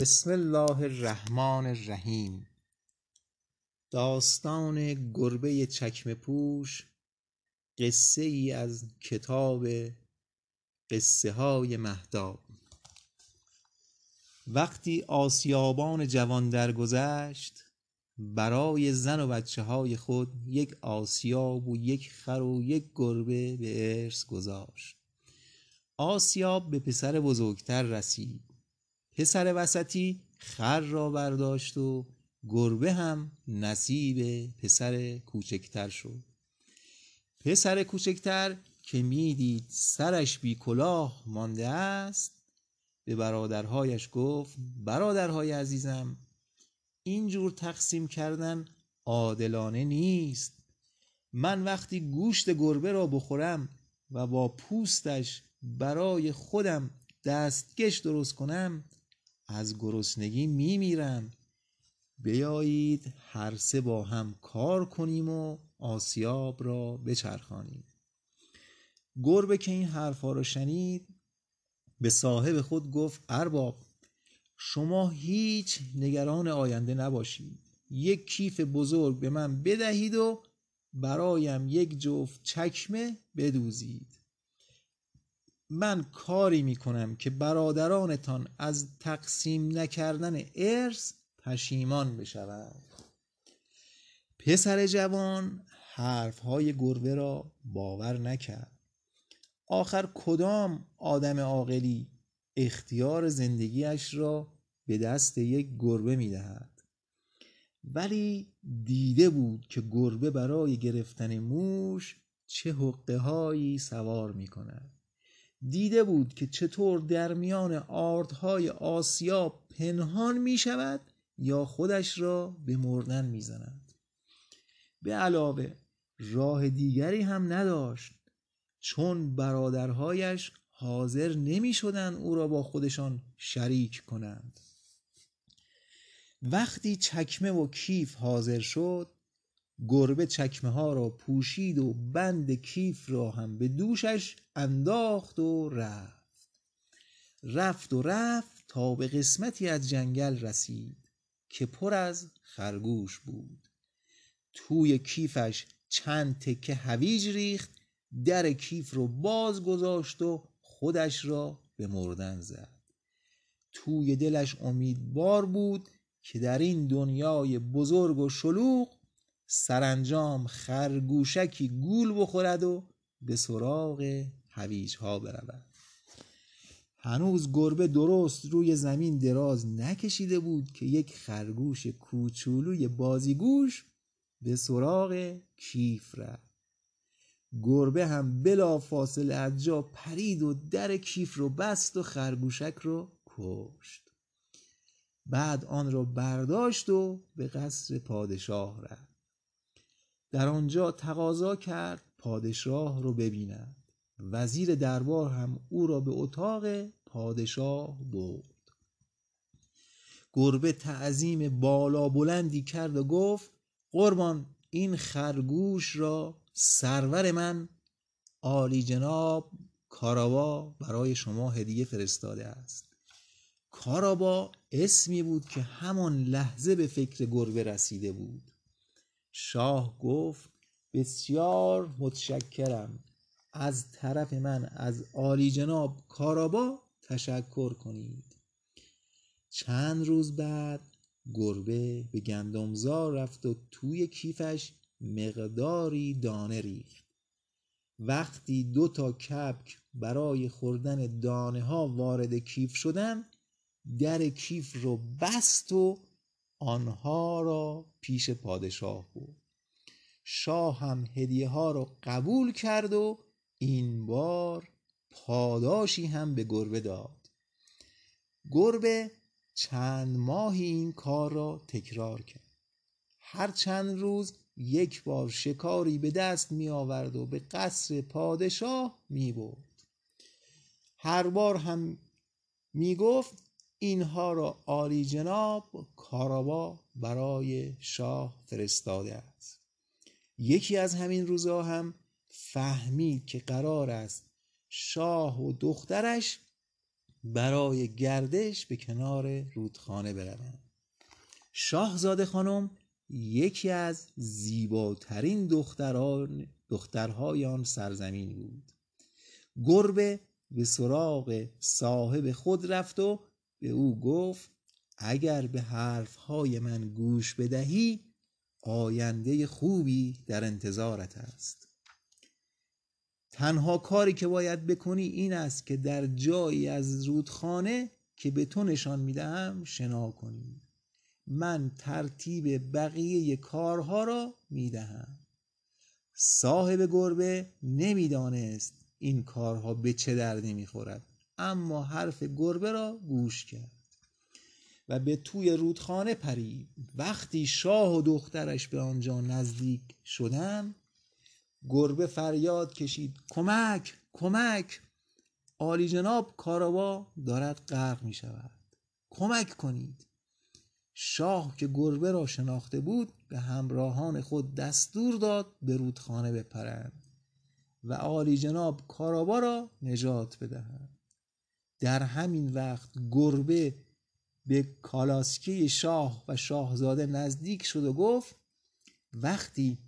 بسم الله الرحمن الرحیم. داستان گربه چکمه پوش قصه ای از کتاب قصه های مهداب. وقتی آسیابان جوان درگذشت برای زن و بچه های خود یک آسیاب و یک خر و یک گربه به ارث گذاشت. آسیاب به پسر بزرگتر رسید. پسر وسطی خر را برداشت و گربه هم نصیب پسر کوچکتر شد. پسر کوچکتر که می‌دید سرش بی کلاه مانده است به برادرهایش گفت برادرهای عزیزم اینجور تقسیم کردن عادلانه نیست. من وقتی گوشت گربه را بخورم و با پوستش برای خودم دستکش درست کنم از گرسنگی میمیرم بیایید هر سه با هم کار کنیم و آسیاب را بچرخانیم. گربه که این حرفها را شنید به صاحب خود گفت ارباب شما هیچ نگران آینده نباشید. یک کیف بزرگ به من بدهید و برایم یک جفت چکمه بدوزید. من کاری می کنم که برادرانتان از تقسیم نکردن ارث پشیمان بشوند. پسر جوان حرفهای گربه را باور نکرد. آخر کدام آدم عاقلی اختیار زندگیش را به دست یک گربه می دهد ولی دیده بود که گربه برای گرفتن موش چه حقه هایی سوار می کند دیده بود که چطور در میان آردهای آسیاب پنهان می شود یا خودش را به مردن می زند. به علاوه راه دیگری هم نداشت چون برادرهایش حاضر نمی شدن او را با خودشان شریک کنند وقتی چکمه و کیف حاضر شد گربه چکمه ها را پوشید و بند کیف را هم به دوشش انداخت و رفت. رفت و رفت تا به قسمتی از جنگل رسید که پر از خرگوش بود. توی کیفش چند تکه هویج ریخت در کیف رو باز گذاشت و خودش را به مردن زد. توی دلش امیدوار بود که در این دنیای بزرگ و شلوغ سرانجام خرگوشکی گول بخورد و به سراغ هویج ها برود. هنوز گربه درست روی زمین دراز نکشیده بود که یک خرگوش کوچولوی بازیگوش به سراغ کیف رفت. گربه هم بلا فاصله از جا پرید و در کیف رو بست و خرگوشک رو کشت. بعد آن را برداشت و به قصر پادشاه رفت. در آنجا تقاضا کرد پادشاه رو ببیند. وزیر دربار هم او را به اتاق پادشاه برد. گربه تعظیم بالا بلندی کرد و گفت قربان این خرگوش را سرور من عالی جناب کارابا برای شما هدیه فرستاده است. کارابا اسمی بود که همان لحظه به فکر گربه رسیده بود. شاه گفت بسیار متشکرم. از طرف من از عالی جناب کارابا تشکر کنید. چند روز بعد گربه به گندمزار رفت و توی کیفش مقداری دانه ریخت. وقتی دو تا کپک برای خوردن دانه ها وارد کیف شدن در کیف رو بست و آنها را پیش پادشاه بود شاه هم هدیه ها را قبول کرد و این بار پاداشی هم به گربه داد. گربه چند ماهی این کار را تکرار کرد. هر چند روز یک بار شکاری به دست می آورد و به قصر پادشاه می برد هر بار هم می گفت اینها را عالی جناب کارابا برای شاه فرستاده است. یکی از همین روزها هم فهمید که قرار است شاه و دخترش برای گردش به کنار رودخانه بروند. شاهزاده خانم یکی از زیباترین دختران دخترهای آن سرزمین بود. گربه به سراغ صاحب خود رفت و به او گفت اگر به حرفهای من گوش بدهی آینده خوبی در انتظارت است. تنها کاری که باید بکنی این است که در جایی از رودخانه که به تو نشان می‌دهم شنا کنی. من ترتیب بقیه کارها را می‌دهم. صاحب گربه نمی‌دانست این کارها به چه دردی می‌خورد. اما حرف گربه را گوش کرد و به توی رودخانه پرید. وقتی شاه و دخترش به آنجا نزدیک شدند گربه فریاد کشید کمک کمک! عالی جناب کاراوا دارد غرق می شود کمک کنید. شاه که گربه را شناخته بود به همراهان خود دستور داد به رودخانه بپرند و عالی جناب کاراوا را نجات بدهند در همین وقت گربه به کالاسکی شاه و شاهزاده نزدیک شد و گفت وقتی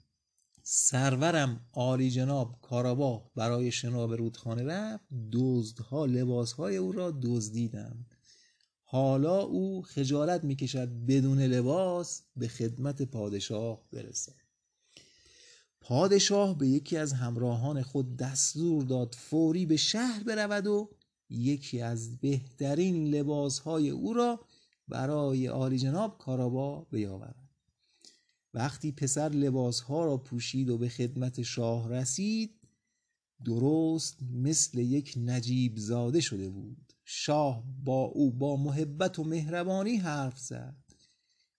سرورم عالی جناب کارابا برای شناب رودخانه رفت دزدها لباسهای او را دزدیدند. حالا او خجالت می‌کشد بدون لباس به خدمت پادشاه برسد. پادشاه به یکی از همراهان خود دستور داد فوری به شهر برود و یکی از بهترین لباسهای او را برای عالی جناب کارابا بیاورد. وقتی پسر لباسها را پوشید و به خدمت شاه رسید درست مثل یک نجیب زاده شده بود. شاه با او با محبت و مهربانی حرف زد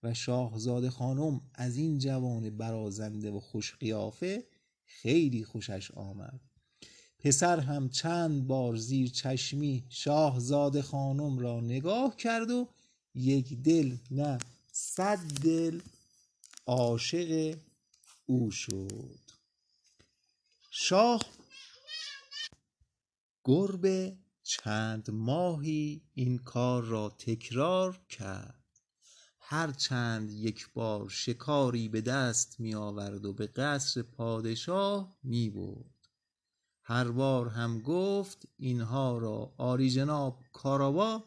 و شاهزاده خانم از این جوان برازنده و خوش قیافه خیلی خوشش آمد. پسر هم چند بار زیر چشمی شاهزاده خانم را نگاه کرد و یک دل نه صد دل عاشق او شد. شاه گربه چند ماهی این کار را تکرار کرد. هر چند یک بار شکاری به دست می آورد و به قصر پادشاه می برد هر بار هم گفت اینها را آری جناب کاراوا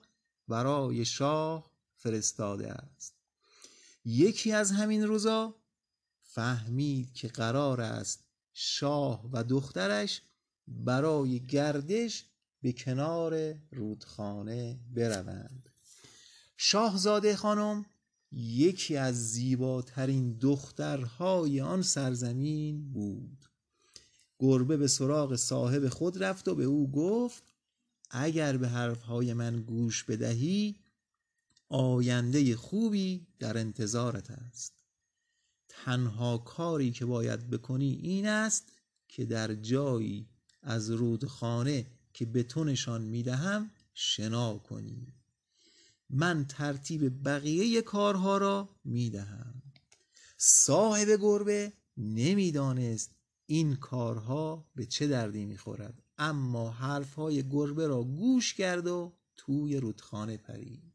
برای شاه فرستاده است. یکی از همین روزا فهمید که قرار است شاه و دخترش برای گردش به کنار رودخانه بروند. شاهزاده خانم یکی از زیباترین دخترهای آن سرزمین بود. گربه به سراغ صاحب خود رفت و به او گفت اگر به حرفهای من گوش بدهی آینده خوبی در انتظارت است. تنها کاری که باید بکنی این است که در جایی از رودخانه که به تو نشان می‌دهم شنا کنی. من ترتیب بقیه کارها را می‌دهم. صاحب گربه نمی‌دانست این کارها به چه دردی می‌خورد؟ اما حرفهای گربه را گوش کرد و توی رودخانه پرید.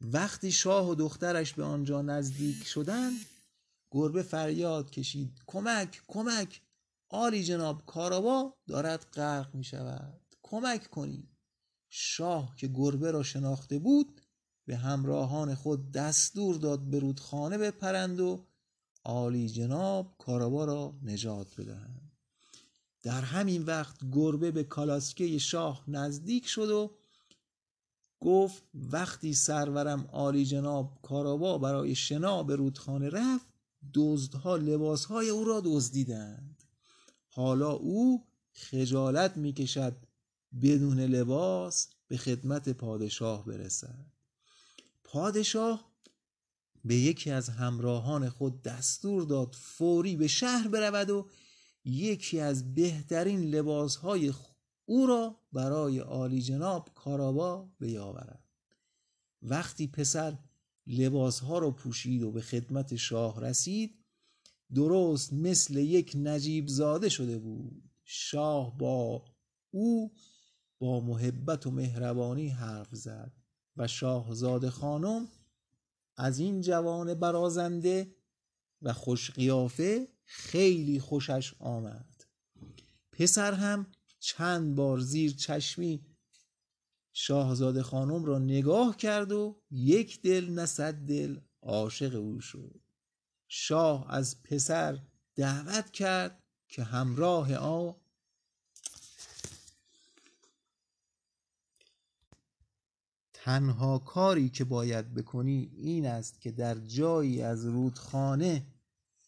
وقتی شاه و دخترش به آنجا نزدیک شدند گربه فریاد کشید کمک کمک! آری جناب کاراوا دارد غرق می شود کمک کنید شاه که گربه را شناخته بود به همراهان خود دستور داد به رودخانه بپرند و عالی جناب کاراوا را نجات بدهند. در همین وقت گربه به کالاسکه شاه نزدیک شد و گفت وقتی سرورم عالی جناب کاراوا برای شنا به رودخانه رفت دزدها لباسهای او را دزدیدند. حالا او خجالت می‌کشد بدون لباس به خدمت پادشاه برسد. پادشاه به یکی از همراهان خود دستور داد فوری به شهر برود و یکی از بهترین لباسهای او را برای عالی جناب کاراوا بیاورد. وقتی پسر لباسها را پوشید و به خدمت شاه رسید درست مثل یک نجیب زاده شده بود. شاه با او با محبت و مهربانی حرف زد و شاهزاده خانم از این جوان برازنده و خوش قیافه خیلی خوشش آمد. پسر هم چند بار زیر چشمی شاهزاده خانم را نگاه کرد و یک دل نه صد دل عاشق او شد. شاه از پسر دعوت کرد که همراه آ تنها کاری که باید بکنی این است که در جایی از رودخانه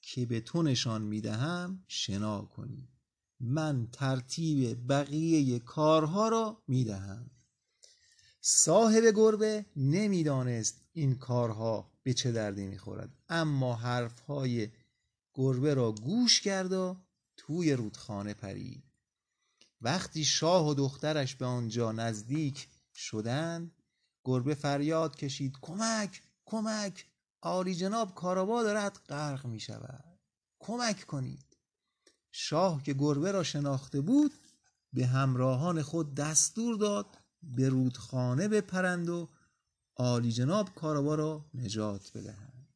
که به تو نشان می‌دهم شنا کنی. من ترتیب بقیه کارها را می‌دهم. صاحب گربه نمی‌دانست این کارها به چه دردی می‌خورد. اما حرفهای گربه را گوش کرد و توی رودخانه پرید. وقتی شاه و دخترش به آنجا نزدیک شدند گربه فریاد کشید. کمک کمک. عالی جناب کارابا دارد غرق می شود کمک کنید. شاه که گربه را شناخته بود به همراهان خود دستور داد به رودخانه بپرند و عالی جناب کارابا را نجات بدهند.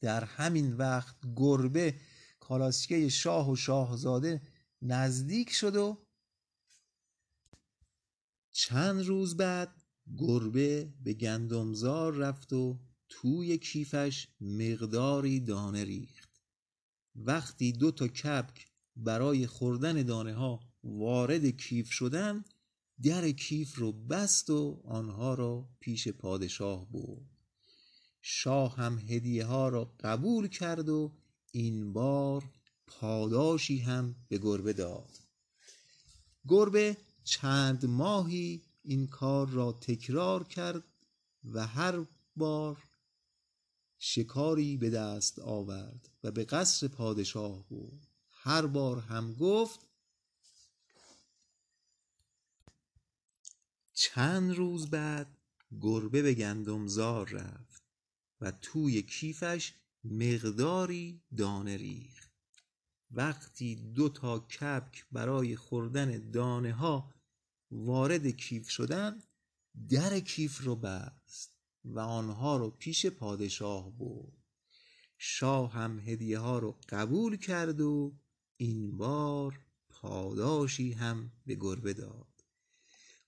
در همین وقت گربه کالاسکه شاه و شاهزاده نزدیک شد و چند روز بعد گربه به گندمزار رفت و توی کیفش مقداری دانه ریخت. وقتی دو تا کپک برای خوردن دانه ها وارد کیف شدن در کیف رو بست و آنها را پیش پادشاه برد. شاه هم هدیه ها را قبول کرد و این بار پاداشی هم به گربه داد. گربه چند ماهی این کار را تکرار کرد و هر بار شکاری به دست آورد و به قصر پادشاه بود. هر بار هم گفت چند روز بعد گربه به گندمزار رفت و توی کیفش مقداری دانه ریخت. وقتی دو تا کپک برای خوردن دانه ها وارد کیف شدن در کیف رو بست و آنها رو پیش پادشاه برد. شاه هم هدیه ها رو قبول کرد و این بار پاداشی هم به گربه داد.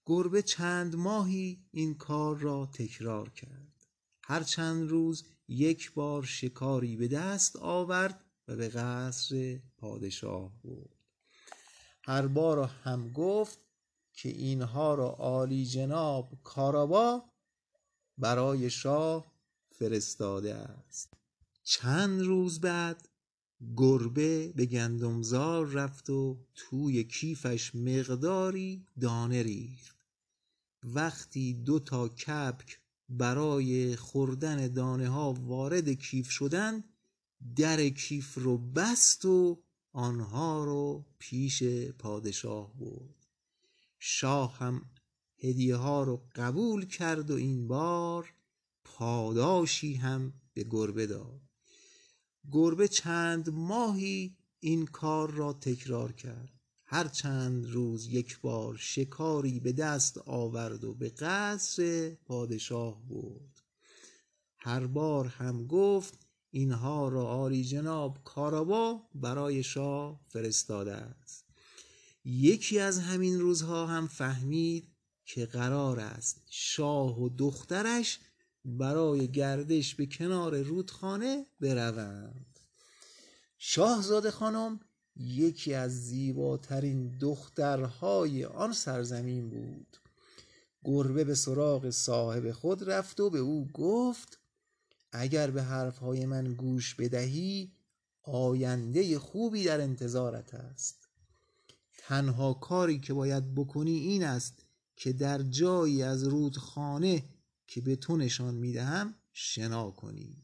گربه چند ماهی این کار را تکرار کرد. هر چند روز یک بار شکاری به دست آورد و به قصر پادشاه برد. هر بار هم گفت که اینها را عالی جناب کارابا برای شاه فرستاده است. چند روز بعد گربه به گندمزار رفت و توی کیفش مقداری دانه ریخت. وقتی دو تا کپک برای خوردن دانه ها وارد کیف شدن در کیف رو بست و آنها رو پیش پادشاه برد. شاه هم هدیه ها رو قبول کرد و این بار پاداشی هم به گربه داد. گربه چند ماهی این کار را تکرار کرد. هر چند روز یک بار شکاری به دست آورد و به قصر پادشاه برد. هر بار هم گفت اینها را عالی جناب کارابا برای شاه فرستاده است. یکی از همین روزها هم فهمید که قرار است شاه و دخترش برای گردش به کنار رودخانه بروند. شاهزاده خانم یکی از زیباترین دخترهای آن سرزمین بود. گربه به سراغ صاحب خود رفت و به او گفت اگر به حرفهای من گوش بدهی آینده خوبی در انتظارت است. تنها کاری که باید بکنی این است که در جایی از رودخانه که به تو نشان می‌دهم شنا کنی.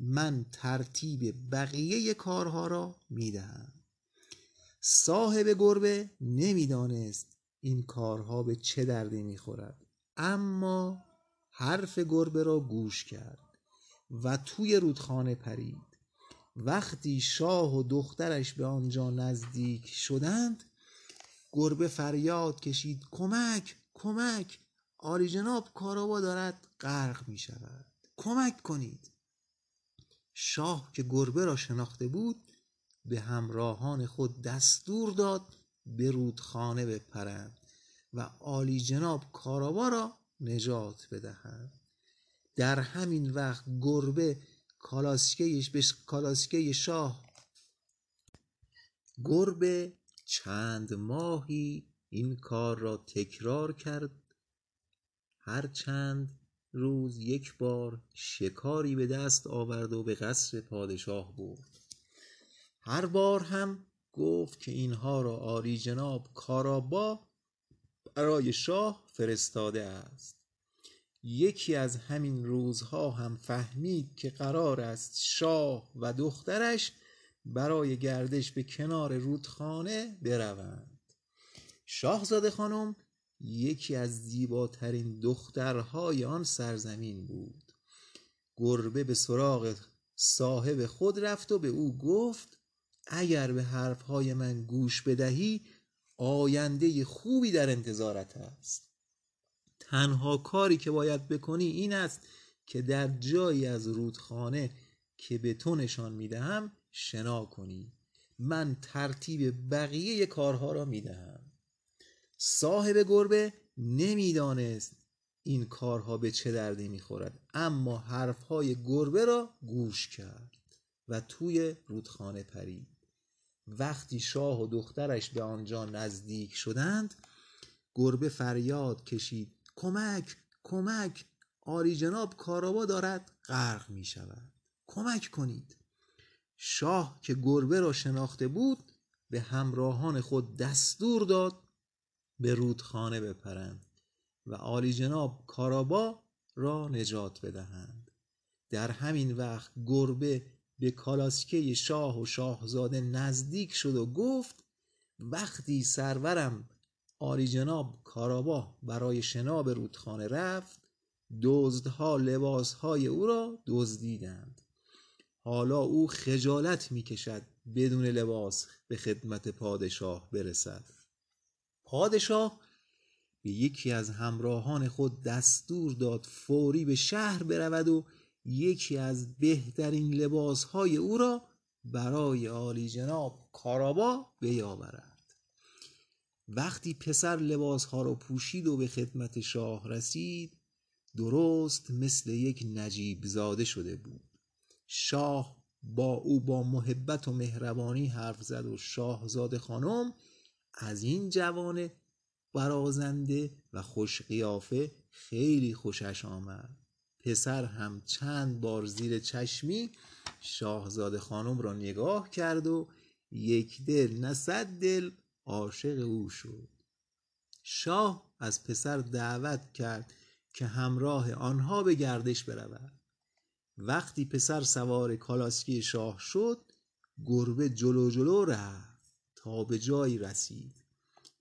من ترتیب بقیه کارها را می‌دهم. صاحب گربه نمی‌دانست این کارها به چه دردی می‌خورد اما حرف گربه را گوش کرد و توی رودخانه پرید. وقتی شاه و دخترش به آنجا نزدیک شدند گربه فریاد کشید. کمک کمک. عالی جناب کاراوا دارد. غرق می شود کمک کنید. شاه که گربه را شناخته بود به همراهان خود دستور داد به رودخانه بپرند و عالی جناب کاراوا را نجات بدهند. در همین وقت گربه کالاسکه شاه گربه چند ماهی این کار را تکرار کرد. هر چند روز یک بار شکاری به دست آورد و به قصر پادشاه برد. هر بار هم گفت که اینها را آری جناب کارابا برای شاه فرستاده است. یکی از همین روزها هم فهمید که قرار است شاه و دخترش برای گردش به کنار رودخانه بروند. شاهزاده خانم یکی از زیباترین دخترهای آن سرزمین بود. گربه به سراغ صاحب خود رفت و به او گفت اگر به حرفهای من گوش بدهی آینده خوبی در انتظارت است. تنها کاری که باید بکنی این است که در جایی از رودخانه که به تو نشان می‌دهم شنا کنی من ترتیب بقیه کارها را می‌دهم. صاحب گربه نمی‌دانست این کارها به چه دردی می‌خورد اما حرفهای گربه را گوش کرد و توی رودخانه پرید. وقتی شاه و دخترش به آنجا نزدیک شدند گربه فریاد کشید کمک کمک! آری جناب کارابا دارد غرق می شود کمک کنید. شاه که گربه را شناخته بود به همراهان خود دستور داد به رودخانه بپرند و عالی جناب کارابا را نجات بدهند. در همین وقت گربه به کالاسکه شاه و شاهزاده نزدیک شد و گفت وقتی سرورم آری جناب کارابا برای شنا به رودخانه رفت دزدها لباسهای او را دزدیدند. حالا او خجالت می‌کشد بدون لباس به خدمت پادشاه برسد. پادشاه به یکی از همراهان خود دستور داد فوری به شهر برود و یکی از بهترین لباسهای او را برای عالی جناب کارابا بیاورد. وقتی پسر لباسها را پوشید و به خدمت شاه رسید درست مثل یک نجیب زاده شده بود. شاه با او با محبت و مهربانی حرف زد و شاهزاده خانم از این جوان برازنده و خوش قیافه خیلی خوشش آمد. پسر هم چند بار زیر چشمی شاهزاده خانم را نگاه کرد و یک دل نه صد دل عاشق او شد. شاه از پسر دعوت کرد که همراه آنها به گردش برود. وقتی پسر سوار کالاسکی شاه شد گربه جلو جلو رفت تا به جایی رسید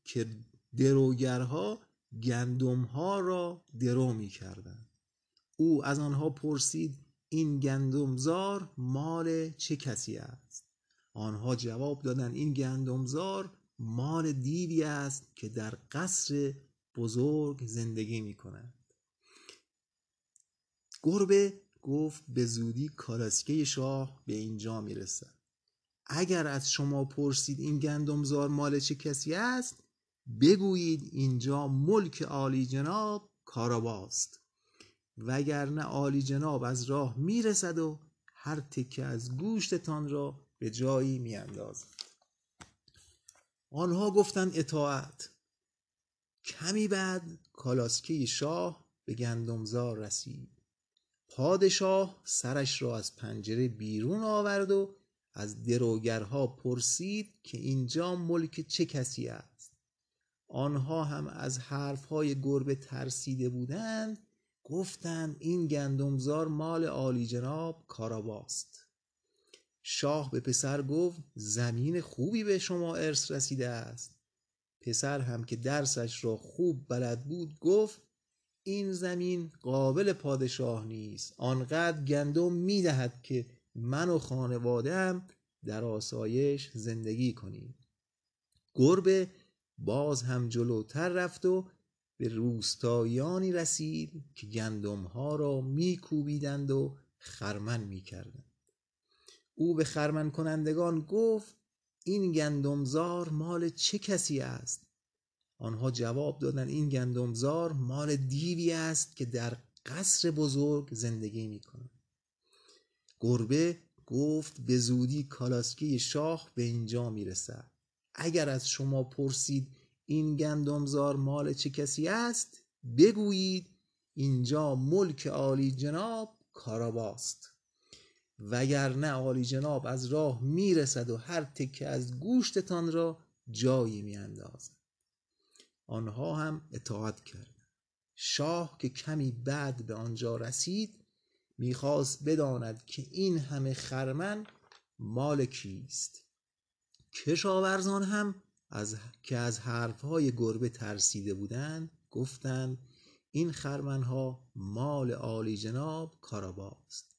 که دروگرها گندمها را درو می کردند او از آنها پرسید این گندمزار مال چه کسی است؟ آنها جواب دادند این گندمزار مال دیوی است که در قصر بزرگ زندگی می کند گربه گفت به زودی کالاسکه شاه به اینجا می رسد اگر از شما پرسید این گندمزار مال چه کسی است بگویید اینجا ملک عالی جناب کاراباست. وگرنه عالی جناب از راه می‌رسد و هر تکه از گوشتتان را به جایی میاندازد. آنها گفتند اطاعت. کمی بعد کالاسکه شاه به گندمزار رسید. پادشاه سرش را از پنجره بیرون آورد و از دروگرها پرسید که اینجا ملک چه کسی است. آنها هم از حرفهای گربه ترسیده بودند گفتند این گندمزار مال عالی جناب کاراباست. شاه به پسر گفت زمین خوبی به شما ارث رسیده است. پسر هم که درسش را خوب بلد بود گفت این زمین قابل پادشاه نیست. آنقدر گندم می‌دهد که من و خانواده هم در آسایش زندگی کنیم. گربه باز هم جلوتر رفت و به روستایانی رسید که گندم ها را میکوبیدند و خرمن می‌کردند. او به خرمن کنندگان گفت این گندمزار مال چه کسی است؟ آنها جواب دادند این گندمزار مال دیوی است که در قصر بزرگ زندگی می‌کند. گربه گفت به زودی کالاسکه شاه به اینجا می‌رسد. اگر از شما پرسید این گندمزار مال چه کسی است بگویید اینجا ملک عالی جناب کاراباست. وگرنه عالی جناب از راه می‌رسد و هر تکه از گوشتتان را جایی میاندازد. آنها هم اطاعت کردند. شاه که کمی بعد به آنجا رسید می‌خواست بداند که این همه خرمن مال کیست. کشاورزان هم از که از حرفهای گربه ترسیده بودند گفتند این خرمنها مال عالی جناب کاراباست.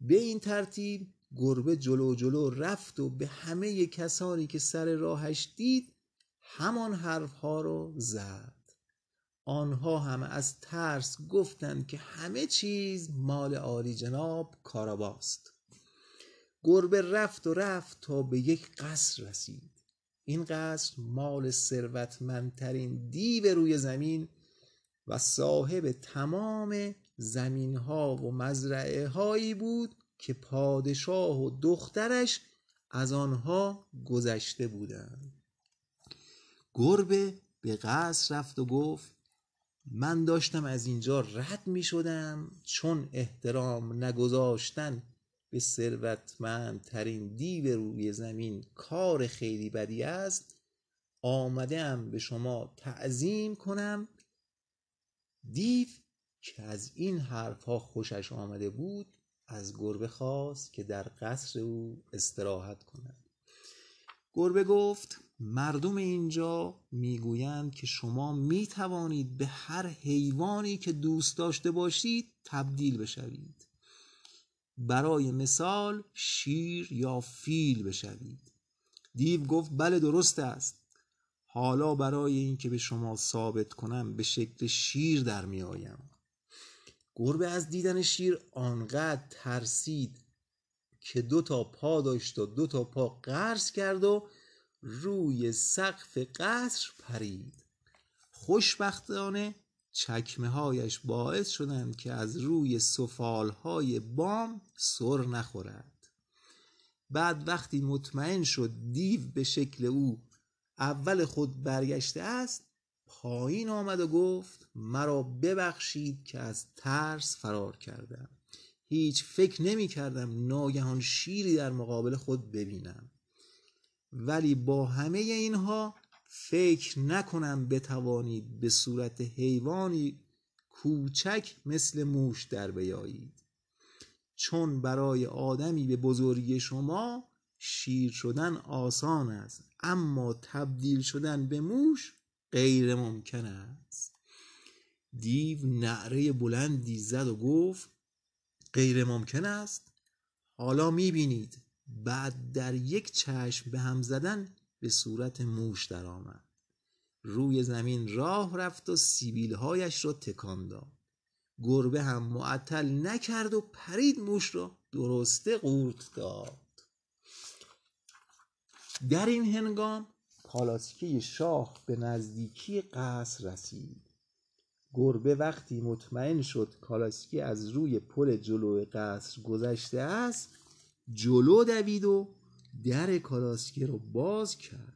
به این ترتیب گربه جلو جلو رفت و به همه کسانی که سر راهش دید همان حرفها رو زد. آنها همه از ترس گفتند که همه چیز مال عالی جناب کاراباست. گربه رفت و رفت تا به یک قصر رسید. این قصر مال ثروتمندترین دیو روی زمین و صاحب تمام زمین ها و مزرعه هایی بود که پادشاه و دخترش از آنها گذشته بودند. گربه به قصر رفت و گفت من داشتم از اینجا رد می شدم چون احترام نگذاشتن به ثروتمندترین دیو روی زمین کار خیلی بدی است آمدم به شما تعظیم کنم. دیو که از این حرفها خوشش آمده بود از گربه خواست که در قصر او استراحت کند. گربه گفت مردم اینجا می‌گویند که شما می توانید به هر حیوانی که دوست داشته باشید تبدیل بشوید. برای مثال شیر یا فیل بشوید. دیو گفت بله درست است. حالا برای اینکه به شما ثابت کنم به شکل شیر در می آیم. گربه از دیدن شیر آنقدر ترسید که دو تا پا داشت و دو تا پا قرض کرد و روی سقف قصر پرید. خوشبختانه چکمه هایش باعث شدند که از روی سفال های بام سر نخورد. بعد وقتی مطمئن شد دیو به شکل او اول خود برگشته است پایین آمد و گفت مرا ببخشید که از ترس فرار کردم. هیچ فکر نمی کردم ناگهان شیری در مقابل خود ببینم. ولی با همه اینها فکر نکنم بتوانید به صورت حیوانی کوچک مثل موش در بیایید. چون برای آدمی به بزرگی شما شیر شدن آسان است اما تبدیل شدن به موش غیر ممکن است. دیو نعره بلندی زد و گفت غیر ممکن است؟ حالا می‌بینید. بعد در یک چشم به هم زدن به صورت موش درآمد. روی زمین راه رفت و سیبیلهایش را تکان داد. گربه هم معطل نکرد و پرید موش را درسته قورت داد. در این هنگام کالاسکه شاه به نزدیکی قصر رسید. گربه وقتی مطمئن شد کالاسکی از روی پل جلو قصر گذشته است جلو دوید و در کالاسکه رو باز کرد.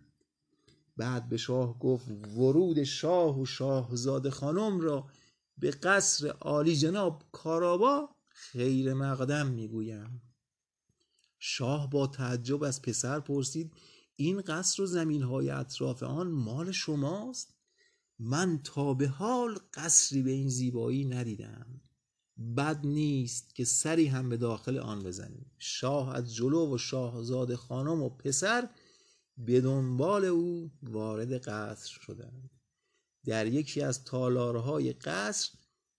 بعد به شاه گفت ورود شاه و شاهزاده خانم را به قصر عالی جناب کارابا خیر مقدم می‌گویم. شاه با تعجب از پسر پرسید این قصر و زمین های اطراف آن مال شماست؟ من تا به حال قصری به این زیبایی ندیدم. بد نیست که سری هم به داخل آن بزنیم. شاه از جلو و شاهزاده خانم و پسر به دنبال او وارد قصر شدند. در یکی از تالارهای قصر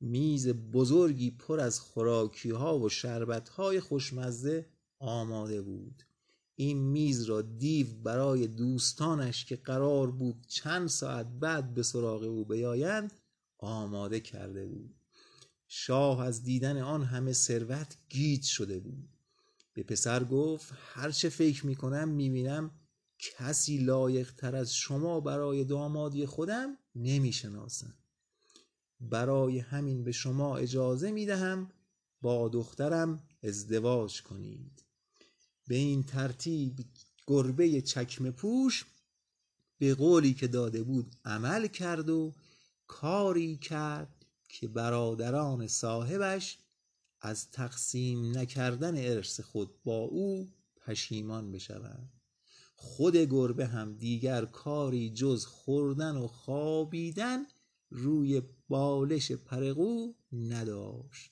میز بزرگی پر از خوراکی ها و شربت های خوشمزه آماده بود. این میز را دیو برای دوستانش که قرار بود چند ساعت بعد به سراغ او بیایند آماده کرده بود. شاه از دیدن آن همه ثروت گیج شده بود. به پسر گفت هرچه فکر می‌کنم می‌بینم کسی لایق تر از شما برای دامادی خودم نمی‌شناسم. برای همین به شما اجازه می‌دهم با دخترم ازدواج کنید. به این ترتیب گربه چکم پوش به قولی که داده بود عمل کرد و کاری کرد که برادران صاحبش از تقسیم نکردن ارث خود با او پشیمان بشوند. خود گربه هم دیگر کاری جز خوردن و خوابیدن روی بالش پرقو نداشت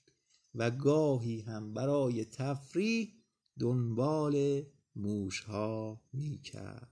و گاهی هم برای تفریح دنبال موشها می‌کرد.